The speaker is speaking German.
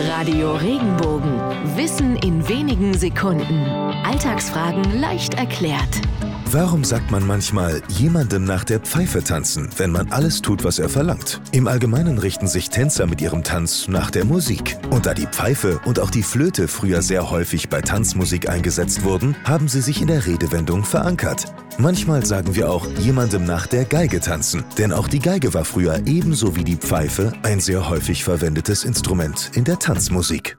Radio Regenbogen. Wissen in wenigen Sekunden. Alltagsfragen leicht erklärt. Warum sagt man manchmal jemandem nach der Pfeife tanzen, wenn man alles tut, was er verlangt? Im Allgemeinen richten sich Tänzer mit ihrem Tanz nach der Musik. Und da die Pfeife und auch die Flöte früher sehr häufig bei Tanzmusik eingesetzt wurden, haben sie sich in der Redewendung verankert. Manchmal sagen wir auch jemandem nach der Geige tanzen, denn auch die Geige war früher ebenso wie die Pfeife ein sehr häufig verwendetes Instrument in der Tanzmusik.